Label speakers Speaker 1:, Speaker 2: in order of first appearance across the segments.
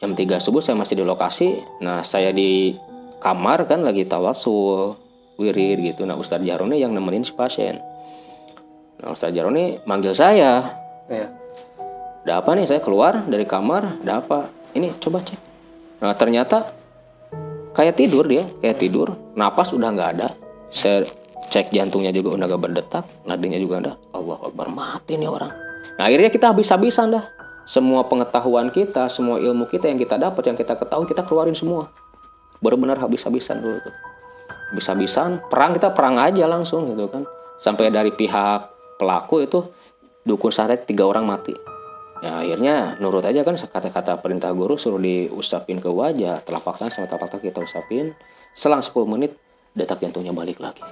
Speaker 1: jam 3 subuh saya masih di lokasi. Nah saya di kamar kan lagi tawasul wirid gitu. Nah Ustadz Jaroni yang nemenin si pasien. Nah Ustadz Jaroni manggil saya.
Speaker 2: Iya.
Speaker 1: ada apa nih? Saya keluar dari kamar. Ada apa? Ini coba cek. Nah ternyata kayak tidur dia kayak tidur. Napas udah nggak ada. Saya cek jantungnya juga udah gak berdetak nadinya juga ada. Allah Akbar mati nih orang. Nah akhirnya kita habis-habisan dah semua pengetahuan kita semua ilmu kita yang kita dapat yang kita ketahui kita keluarin semua. Benar-benar habis-habisan dulu tuh. Habis-habisan perang kita perang aja langsung gitu kan. Sampai dari pihak pelaku itu dukun santet tiga orang mati. Ya akhirnya nurut aja kan kata-kata perintah guru suruh diusapin ke wajah telapak tangan sama telapak tangan kita usapin. Selang 10 menit detak jantungnya balik lagi.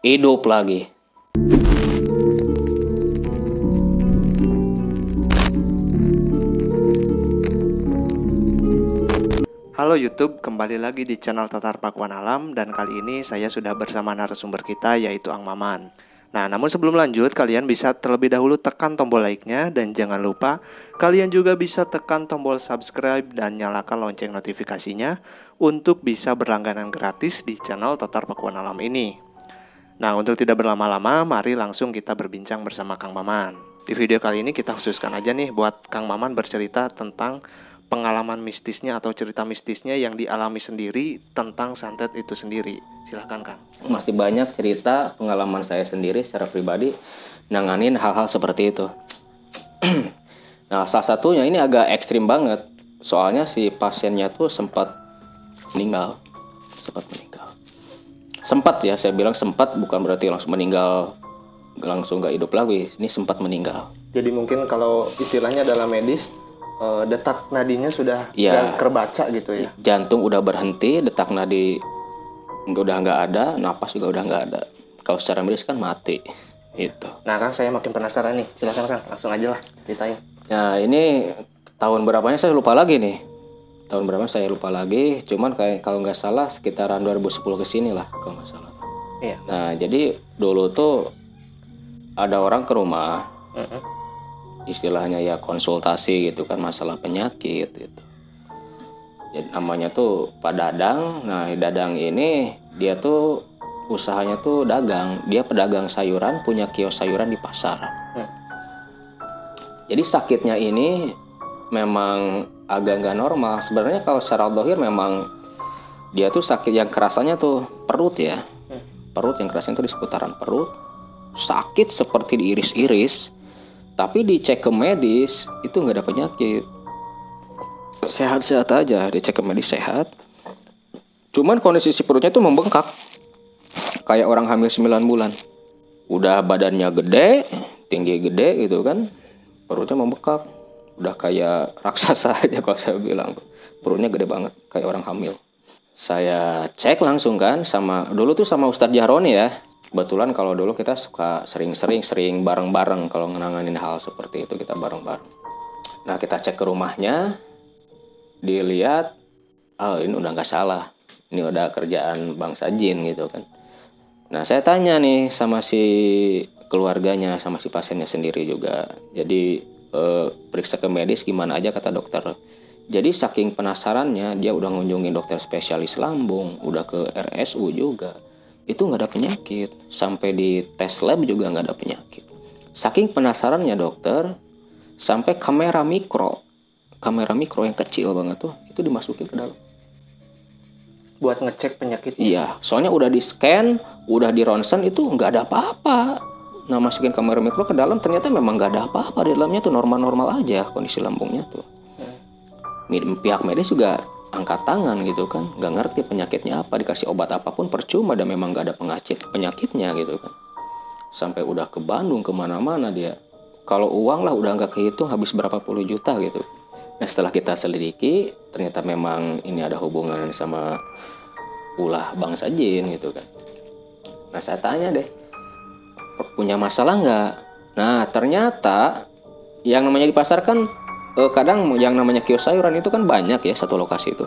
Speaker 1: Hidup lagi
Speaker 2: Halo YouTube, kembali lagi di channel Tatar Pakuan Alam dan kali ini saya sudah bersama narasumber kita yaitu Ang Maman. Nah, namun sebelum lanjut, kalian bisa terlebih dahulu tekan tombol like-nya dan jangan lupa kalian juga bisa tekan tombol subscribe dan nyalakan lonceng notifikasinya untuk bisa berlangganan gratis di channel Tatar Pakuan Alam ini. Nah, untuk tidak berlama-lama, mari langsung kita berbincang bersama Kang Maman. Di video kali ini kita khususkan aja nih buat Kang Maman bercerita tentang pengalaman mistisnya atau cerita mistisnya yang dialami sendiri tentang santet itu sendiri. Silahkan Kang.
Speaker 1: masih banyak cerita pengalaman saya sendiri secara pribadi nanganin hal-hal seperti itu. Nah salah satunya ini agak ekstrim banget. Soalnya si pasiennya tuh sempat meninggal. Sempat meninggal. Sempat ya saya bilang sempat bukan berarti langsung meninggal langsung gak hidup lagi. Ini sempat meninggal.
Speaker 2: Jadi mungkin kalau istilahnya dalam medis eh, detak nadinya sudah
Speaker 1: Iya.
Speaker 2: nggak kerbaca gitu ya.
Speaker 1: jantung udah berhenti detak nadi udah nggak ada napas juga udah nggak ada kalau secara medis kan mati itu
Speaker 2: Nah Kang saya makin penasaran nih. Silahkan Kang, langsung aja lah ceritain.
Speaker 1: Nah ini tahun berapanya saya lupa lagi nih. Tahun berapa saya lupa lagi. Cuman kayak kalau nggak salah sekitaran 2010 ke sini lah kalau nggak salah.
Speaker 2: Iya.
Speaker 1: Nah jadi dulu tuh ada orang ke rumah
Speaker 2: Mm-mm.
Speaker 1: Istilahnya ya konsultasi gitu kan masalah penyakit gitu. Jadi namanya tuh Pak Dadang. Nah Dadang ini dia tuh usahanya tuh dagang. Dia pedagang sayuran, punya kios sayuran di pasar.
Speaker 2: Hmm.
Speaker 1: Jadi sakitnya ini memang agak nggak normal. Sebenarnya kalau secara dohir memang dia tuh sakit yang kerasanya tuh perut ya. Perut yang kerasanya tuh di seputaran perut. Sakit seperti diiris-iris. Tapi dicek ke medis itu nggak ada penyakit. Sehat-sehat aja, dicek ke medis sehat. Cuman kondisi si perutnya tuh membengkak. Kayak orang hamil 9 bulan. Udah badannya gede, tinggi gede gitu kan. Perutnya membengkak. Udah kayak raksasa aja kalau saya bilang. Perutnya gede banget, kayak orang hamil. Saya cek langsung kan sama dulu tuh sama Ustadz Jahroni ya. Kebetulan kalau dulu kita suka sering-sering sering bareng-bareng kalau ngenanganin hal seperti itu kita bareng-bareng. Nah kita cek ke rumahnya, dilihat, oh ini udah nggak salah, ini udah kerjaan bangsa jin gitu kan. Nah saya tanya nih sama si keluarganya, sama si pasiennya sendiri juga. Jadi eh, periksa ke medis gimana aja kata dokter. Jadi saking penasarannya dia udah ngunjungin dokter spesialis lambung, udah ke RSU juga. Itu nggak ada penyakit. Sampai di tes lab juga nggak ada penyakit. Saking penasarannya dokter, sampai kamera mikro, kamera mikro yang kecil banget tuh, itu dimasukin ke dalam.
Speaker 2: Buat ngecek penyakit.
Speaker 1: Iya, soalnya udah di scan, udah di ronsen itu nggak ada apa-apa. Nah masukin kamera mikro ke dalam ternyata memang nggak ada apa-apa di dalamnya tuh normal-normal aja kondisi lambungnya tuh. Mi- Pihak medis juga angkat tangan gitu kan, nggak ngerti penyakitnya apa, dikasih obat apa pun percuma dan memang nggak ada penyakit penyakitnya gitu kan. Sampai udah ke Bandung ke mana-mana dia. Kalau uang lah udah nggak kehitung habis berapa puluh juta gitu. Nah setelah kita selidiki ternyata memang ini ada hubungan sama ulah bangsa jin gitu kan. Nah saya tanya deh, punya masalah nggak? Nah ternyata yang namanya di eh, kadang yang namanya kios sayuran itu kan banyak ya satu lokasi itu.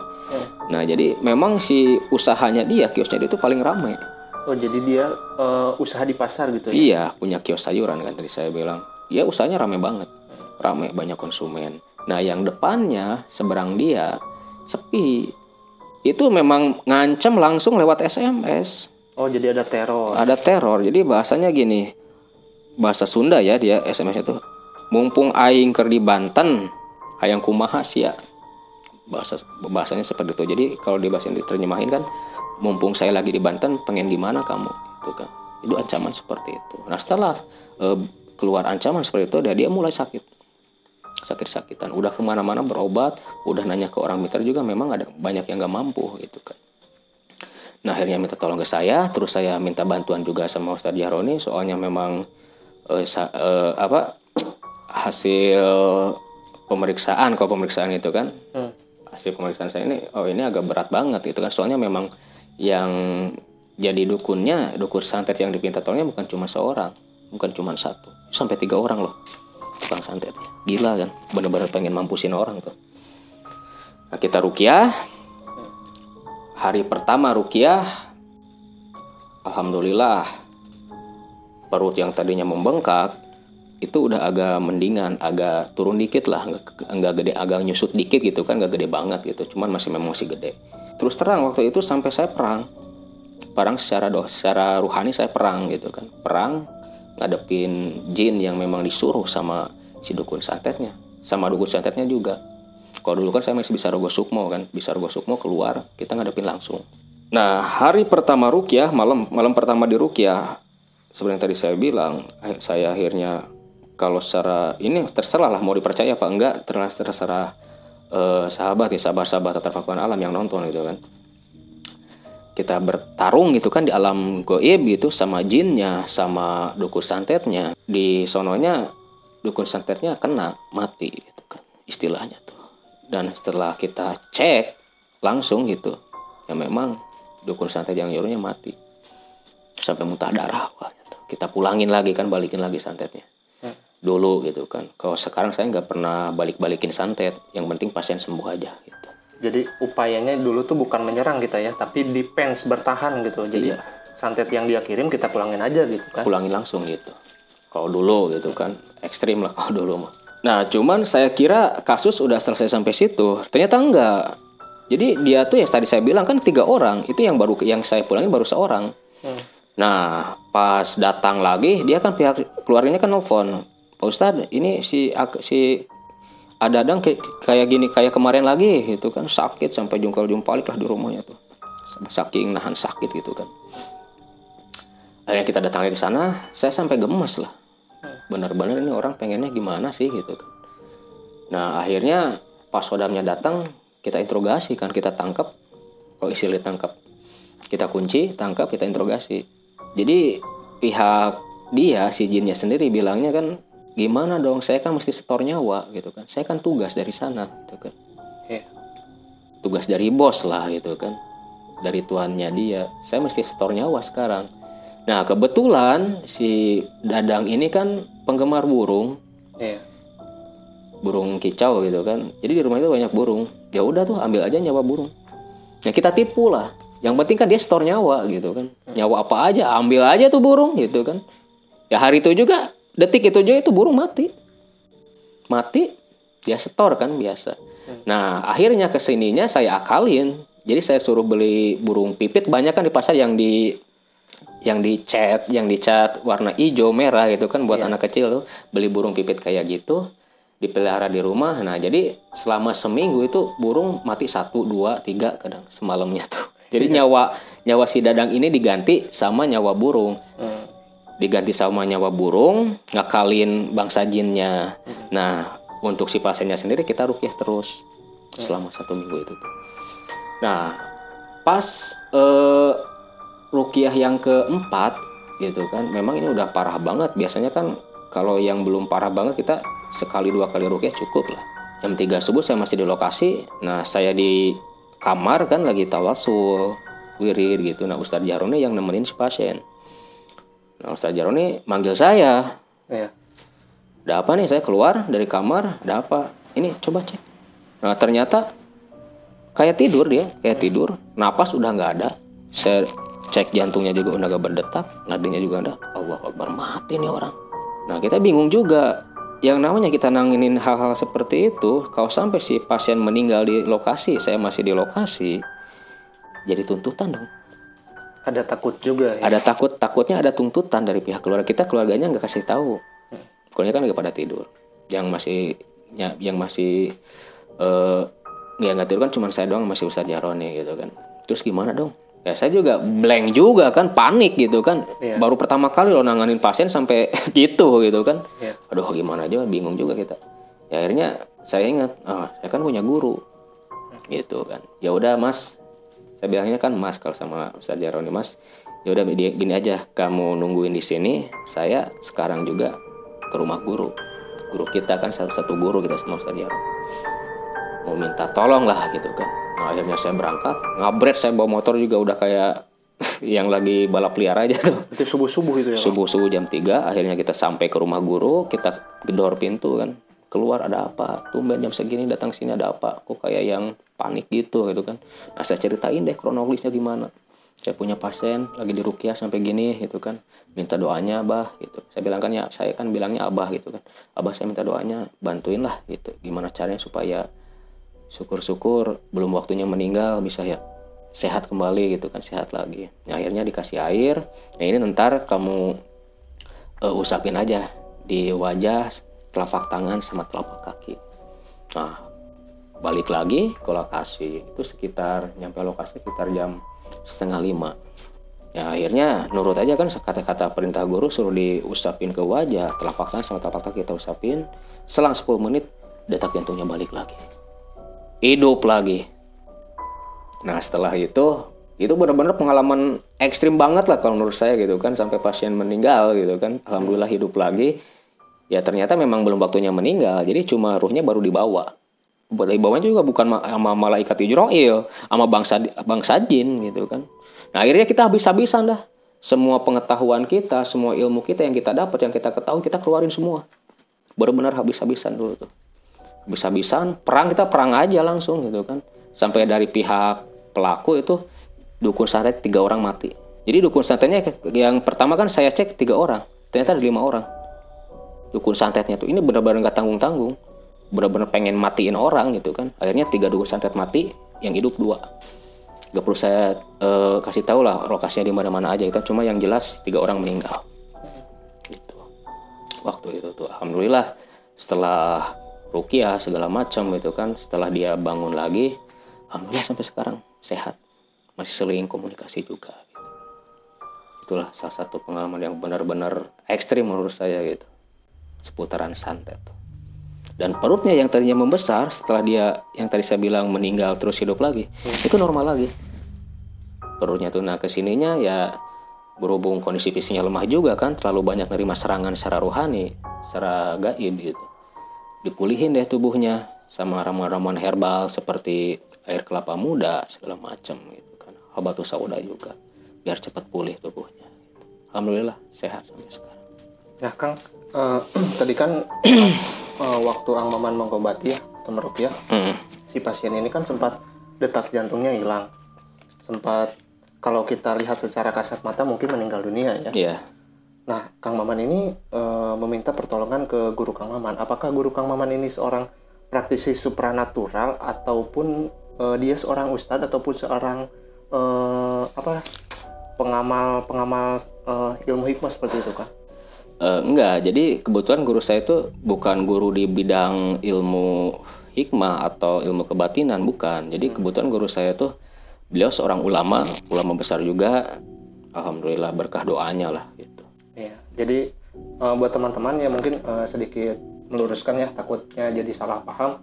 Speaker 1: Nah jadi memang si usahanya dia kiosnya dia itu paling ramai.
Speaker 2: Oh jadi dia eh, usaha di pasar gitu ya?
Speaker 1: Iya punya kios sayuran kan tadi saya bilang. Iya usahanya ramai banget, ramai banyak konsumen. Nah yang depannya seberang dia sepi. Itu memang ngancam langsung lewat SMS.
Speaker 2: Oh jadi ada teror.
Speaker 1: Ada teror. Jadi bahasanya gini. Bahasa Sunda ya dia SMS itu. Mumpung aing ker di Banten, hayang kumaha sia. Bahasa bahasanya seperti itu. Jadi kalau di bahasa diterjemahin kan mumpung saya lagi di Banten, pengen gimana kamu? Itu kan. Itu ancaman seperti itu. Nah, setelah eh, keluar ancaman seperti itu, dia, dia mulai sakit sakit-sakitan udah ke mana-mana berobat udah nanya ke orang mitra juga memang ada banyak yang nggak mampu gitu kan nah akhirnya minta tolong ke saya terus saya minta bantuan juga sama Ustadz Jaroni soalnya memang eh, sa- eh, apa hasil pemeriksaan kalau pemeriksaan itu kan
Speaker 2: Hmm.
Speaker 1: hasil pemeriksaan saya ini oh ini agak berat banget gitu kan. Soalnya memang yang jadi dukunnya dukun santet yang dipinta tolongnya bukan cuma seorang bukan cuma satu sampai tiga orang loh tukang santetnya. Gila kan bener-bener pengen mampusin orang tuh. Nah, kita rukiah. Hari pertama rukiah alhamdulillah perut yang tadinya membengkak itu udah agak mendingan agak turun dikit lah. Nggak gede agak nyusut dikit gitu kan nggak gede banget gitu. Cuman masih memang masih gede. Terus terang waktu itu sampai saya perang. Perang secara doh secara ruhani saya perang gitu kan. Perang ngadepin jin yang memang disuruh sama si dukun santetnya. Sama dukun santetnya juga. Kalau dulu kan saya masih bisa rogo sukmo kan bisa rogo sukmo keluar kita ngadepin langsung. Nah hari pertama rukyah malam malam pertama di rukyah yang tadi saya bilang eh, saya akhirnya kalau secara ini terserah lah mau dipercaya apa enggak terserah terserah eh, sahabat nih sahabat-sahabat tetap alam yang nonton gitu kan. Kita bertarung gitu kan di alam goib gitu sama jinnya sama dukun santetnya. Di sononya dukun santetnya kena mati gitu kan istilahnya tuh. Dan setelah kita cek langsung gitu ya memang dukun santet yang nyuruhnya mati. Sampai muntah darah wah, gitu. kita pulangin lagi kan balikin lagi santetnya dulu gitu kan kalau sekarang saya nggak pernah balik-balikin santet yang penting pasien sembuh aja gitu
Speaker 2: Jadi upayanya dulu tuh bukan menyerang kita ya, tapi defense bertahan gitu. Jadi
Speaker 1: Iya.
Speaker 2: santet yang dia kirim kita pulangin aja gitu kan.
Speaker 1: pulangin langsung gitu. Kalau dulu gitu kan ekstrim lah kalau dulu mah. Nah cuman saya kira kasus udah selesai sampai situ. Ternyata enggak. Jadi dia tuh yang tadi saya bilang kan tiga orang. Itu yang baru yang saya pulangin baru seorang. Nah pas datang lagi dia kan pihak keluarganya kan nelfon. Pak Ustadz ini si si ada adang kayak gini kayak kemarin lagi gitu kan. Sakit sampai jungkal jumpalik lah di rumahnya tuh. Saking nahan sakit gitu kan. Akhirnya kita datang ke sana saya sampai gemes lah. Benar-benar ini orang pengennya gimana sih gitu kan. Nah akhirnya pas sodamnya datang kita interogasi kan kita tangkap. Kalau istilah tangkap kita kunci tangkap kita interogasi. Jadi pihak dia si jinnya sendiri bilangnya kan gimana dong? Saya kan mesti setor nyawa gitu kan. Saya kan tugas dari sana gitu kan.
Speaker 2: Iya.
Speaker 1: tugas dari bos lah gitu kan. Dari tuannya dia. Saya mesti setor nyawa sekarang. Nah kebetulan si dadang ini kan penggemar burung.
Speaker 2: Iya.
Speaker 1: burung kicau gitu kan. Jadi di rumah itu banyak burung. Ya udah tuh ambil aja nyawa burung. Ya kita tipu lah. Yang penting kan dia setor nyawa gitu kan. Nyawa apa aja ambil aja tuh burung gitu kan. Ya hari itu juga detik itu juga itu burung mati. Mati dia setor kan biasa. Nah akhirnya ke sininya saya akalin. Jadi saya suruh beli burung pipit banyak kan di pasar yang di yang dicat yang dicat warna hijau merah gitu kan buat anak kecil tuh. Beli burung pipit kayak gitu dipelihara di rumah. Nah jadi selama seminggu itu burung mati satu dua tiga kadang semalamnya tuh. Jadi nyawa nyawa si dadang ini diganti sama nyawa burung.
Speaker 2: Hmm.
Speaker 1: Diganti sama nyawa burung ngakalin bangsa jinnya. Nah untuk si pasiennya sendiri kita rukyah terus selama satu minggu itu nah pas eh, rukyah yang keempat gitu kan memang ini udah parah banget. Biasanya kan kalau yang belum parah banget kita sekali dua kali rukyah cukup lah. Jam 3 subuh saya masih di lokasi nah saya di kamar kan lagi tawasul wirid gitu. Nah Ustadz Jarone yang nemenin si pasien nah Ustadz Jarone manggil saya.
Speaker 2: Iya.
Speaker 1: ada apa nih? Saya keluar dari kamar ada apa? Ini coba cek. Nah ternyata kayak tidur dia kayak tidur. Napas udah nggak ada. Saya cek jantungnya juga udah gak berdetak nadinya juga ada. Allah Akbar mati nih orang. Nah kita bingung juga. Yang namanya kita nanginin hal-hal seperti itu kalau sampai si pasien meninggal di lokasi saya masih di lokasi jadi tuntutan dong
Speaker 2: ada takut juga ya?
Speaker 1: ada takut takutnya ada tuntutan dari pihak keluarga. Kita keluarganya nggak kasih tahu. Keluarga kan lagi pada tidur. Yang masih ya, yang masih eh ya nggak tidur kan cuma saya doang masih Ustadz Jaroni gitu kan. Terus gimana dong? Ya saya juga blank juga kan panik gitu kan.
Speaker 2: Iya.
Speaker 1: baru pertama kali lo nanganin pasien sampai gitu gitu kan.
Speaker 2: Iya.
Speaker 1: aduh gimana aja bingung juga kita. Ya akhirnya saya ingat ah saya kan punya guru. Gitu kan. Ya udah mas saya bilangnya kan mas kalau sama Ustadz Jaroni mas ya udah gini aja kamu nungguin di sini saya sekarang juga ke rumah guru. Guru kita kan salah satu guru kita sama Ustadz Jaroni. Mau minta tolong lah gitu kan. Nah akhirnya saya berangkat ngabret saya bawa motor juga udah kayak yang lagi balap liar aja tuh.
Speaker 2: Itu subuh subuh itu ya
Speaker 1: subuh subuh jam 3 akhirnya kita sampai ke rumah guru kita gedor pintu kan keluar ada apa? Tumben jam segini datang sini ada apa? Kok kayak yang panik gitu gitu kan. Nah saya ceritain deh kronologisnya gimana. Saya punya pasien lagi di rukiah sampai gini gitu kan. Minta doanya abah gitu. Saya bilang kan ya saya kan bilangnya abah gitu kan. Abah saya minta doanya bantuin lah gitu. Gimana caranya supaya syukur-syukur belum waktunya meninggal bisa ya sehat kembali gitu kan. Sehat lagi. Nah, akhirnya dikasih air. Nah ini ntar kamu eh, usapin aja di wajah telapak tangan sama telapak kaki. Nah balik lagi ke lokasi. Itu sekitar nyampe lokasi sekitar jam setengah lima. Ya akhirnya nurut aja kan kata-kata perintah guru suruh diusapin ke wajah telapak tangan sama telapak kaki kita usapin. Selang 10 menit detak jantungnya balik lagi. Hidup lagi. Nah setelah itu itu benar-benar pengalaman ekstrim banget lah kalau menurut saya gitu kan sampai pasien meninggal gitu kan. Alhamdulillah hidup lagi ya ternyata memang belum waktunya meninggal jadi cuma ruhnya baru dibawa. Buat dibawanya juga bukan ma- sama malaikat Ijroil sama bangsa bangsa jin gitu kan. Nah akhirnya kita habis-habisan dah. Semua pengetahuan kita semua ilmu kita yang kita dapat yang kita ketahui kita keluarin semua. Benar-benar habis-habisan dulu tuh. Habis-habisan perang kita perang aja langsung gitu kan. Sampai dari pihak pelaku itu dukun santet tiga orang mati. Jadi dukun santetnya yang pertama kan saya cek tiga orang ternyata ada lima orang dukun santetnya tuh. Ini benar-benar nggak tanggung-tanggung. Benar-benar pengen matiin orang gitu kan. Akhirnya tiga dukun santet mati yang hidup dua. Gak perlu saya eh, kasih tahu lah lokasinya di mana-mana aja itu cuma yang jelas tiga orang meninggal. Gitu. Waktu itu tuh alhamdulillah setelah rukiah segala macam gitu kan setelah dia bangun lagi alhamdulillah sampai sekarang sehat. Masih sering komunikasi juga gitu. itulah salah satu pengalaman yang benar-benar ekstrim menurut saya gitu seputaran santet. Dan perutnya yang tadinya membesar setelah dia yang tadi saya bilang meninggal terus hidup lagi itu normal lagi. Perutnya tuh nah ke sininya ya berhubung kondisi fisiknya lemah juga kan terlalu banyak nerima serangan secara rohani secara gaib gitu. Dipulihin deh tubuhnya sama ramuan-ramuan herbal seperti air kelapa muda segala macam gitu kan. Habatus sauda juga biar cepat pulih tubuhnya. Alhamdulillah sehat sampai sekarang.
Speaker 2: Nah, Kang, eh, tadi kan eh, waktu Ang Maman mengobati ya, atau merupiah,
Speaker 1: Hmm.
Speaker 2: si pasien ini kan sempat detak jantungnya hilang. Sempat kalau kita lihat secara kasat mata mungkin meninggal dunia ya.
Speaker 1: Iya.
Speaker 2: Nah, Kang Maman ini eh, meminta pertolongan ke guru Kang Maman. Apakah guru Kang Maman ini seorang praktisi supranatural ataupun eh, dia seorang ustadz ataupun seorang eh, apa pengamal pengamal eh, ilmu hikmah seperti itu Kang?
Speaker 1: Eh, enggak, jadi kebetulan guru saya itu bukan guru di bidang ilmu hikmah atau ilmu kebatinan, bukan. Jadi kebetulan guru saya tuh beliau seorang ulama, ulama besar juga. Alhamdulillah berkah doanya lah gitu.
Speaker 2: Iya, jadi eh, buat teman-teman ya mungkin eh, sedikit meluruskan ya takutnya jadi salah paham.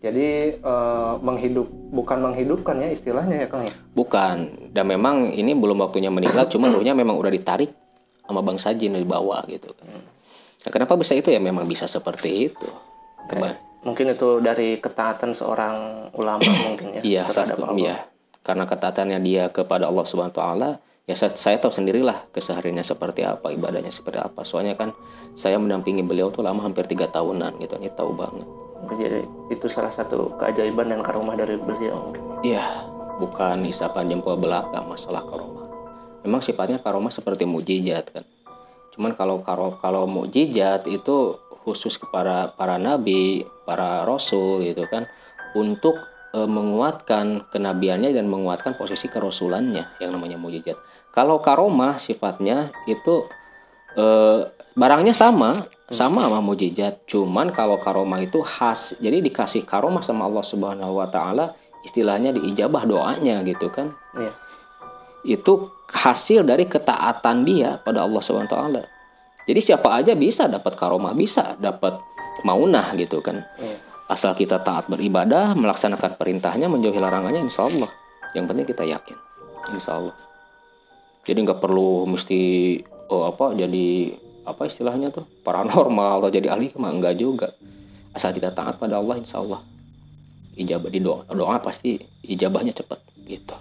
Speaker 2: Jadi eh, menghidup bukan menghidupkan ya istilahnya ya Kang ya.
Speaker 1: Bukan, dan memang ini belum waktunya meninggal, cuma ruhnya memang udah ditarik sama bangsa jin dibawa gitu kan. Nah, kenapa bisa itu ya memang bisa seperti itu. Keba-
Speaker 2: Mungkin itu dari ketaatan seorang ulama mungkin ya.
Speaker 1: Iya, satu, iya. Karena ketaatannya dia kepada Allah Subhanahu wa taala, ya saya, saya tahu sendirilah kesehariannya seperti apa, ibadahnya seperti apa. Soalnya kan saya mendampingi beliau tuh lama hampir tiga tahunan gitu, ini tahu banget.
Speaker 2: Jadi itu salah satu keajaiban dan karomah dari beliau.
Speaker 1: Iya, bukan isapan jempol belaka masalah karomah. Memang sifatnya karomah seperti mujizat kan. Cuman kalau karo kalau mukjizat itu khusus kepada para nabi, para rasul gitu kan untuk e, menguatkan kenabiannya dan menguatkan posisi kerasulannya yang namanya mujizat. Kalau karomah sifatnya itu e, barangnya sama, sama sama mujizat. Cuman kalau karomah itu khas. Jadi dikasih karomah sama Allah Subhanahu wa taala istilahnya diijabah doanya gitu kan.
Speaker 2: Iya.
Speaker 1: Itu hasil dari ketaatan dia pada Allah Subhanahu wa taala. Jadi siapa aja bisa dapat karomah, bisa dapat maunah gitu kan.
Speaker 2: Iya.
Speaker 1: Asal kita taat beribadah, melaksanakan perintahnya, menjauhi larangannya, insya Allah. Yang penting kita yakin, insya Allah. Jadi nggak perlu mesti oh apa jadi apa istilahnya tuh paranormal atau jadi ahli mah enggak juga. Asal kita taat pada Allah, insya Allah. Ijabah di doa, doa pasti ijabahnya cepat gitu.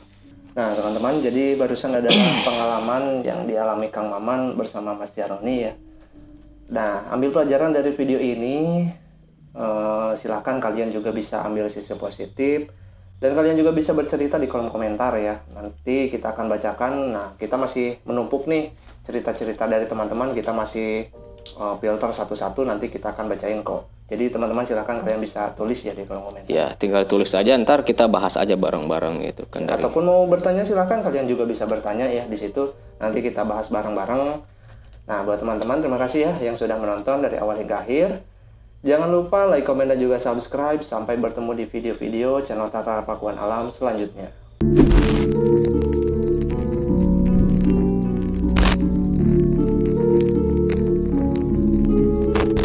Speaker 2: Nah, teman-teman, jadi barusan adalah pengalaman yang dialami Kang Maman bersama Mas Jaroni ya. Nah, ambil pelajaran dari video ini. Eh, silahkan kalian juga bisa ambil sisi positif dan kalian juga bisa bercerita di kolom komentar ya. Nanti kita akan bacakan. Nah, kita masih menumpuk nih cerita-cerita dari teman-teman. Kita masih eh, filter satu-satu. Nanti kita akan bacain kok. Jadi teman-teman silahkan kalian bisa tulis ya di kolom komentar.
Speaker 1: Ya, tinggal tulis aja ntar kita bahas aja bareng-bareng gitu kan dari
Speaker 2: Ataupun mau bertanya silahkan kalian juga bisa bertanya ya di situ. Nanti kita bahas bareng-bareng. Nah buat teman-teman terima kasih ya yang sudah menonton dari awal hingga akhir. Jangan lupa like, komen, dan juga subscribe. Sampai bertemu di video-video channel Tata Pakuan Alam selanjutnya.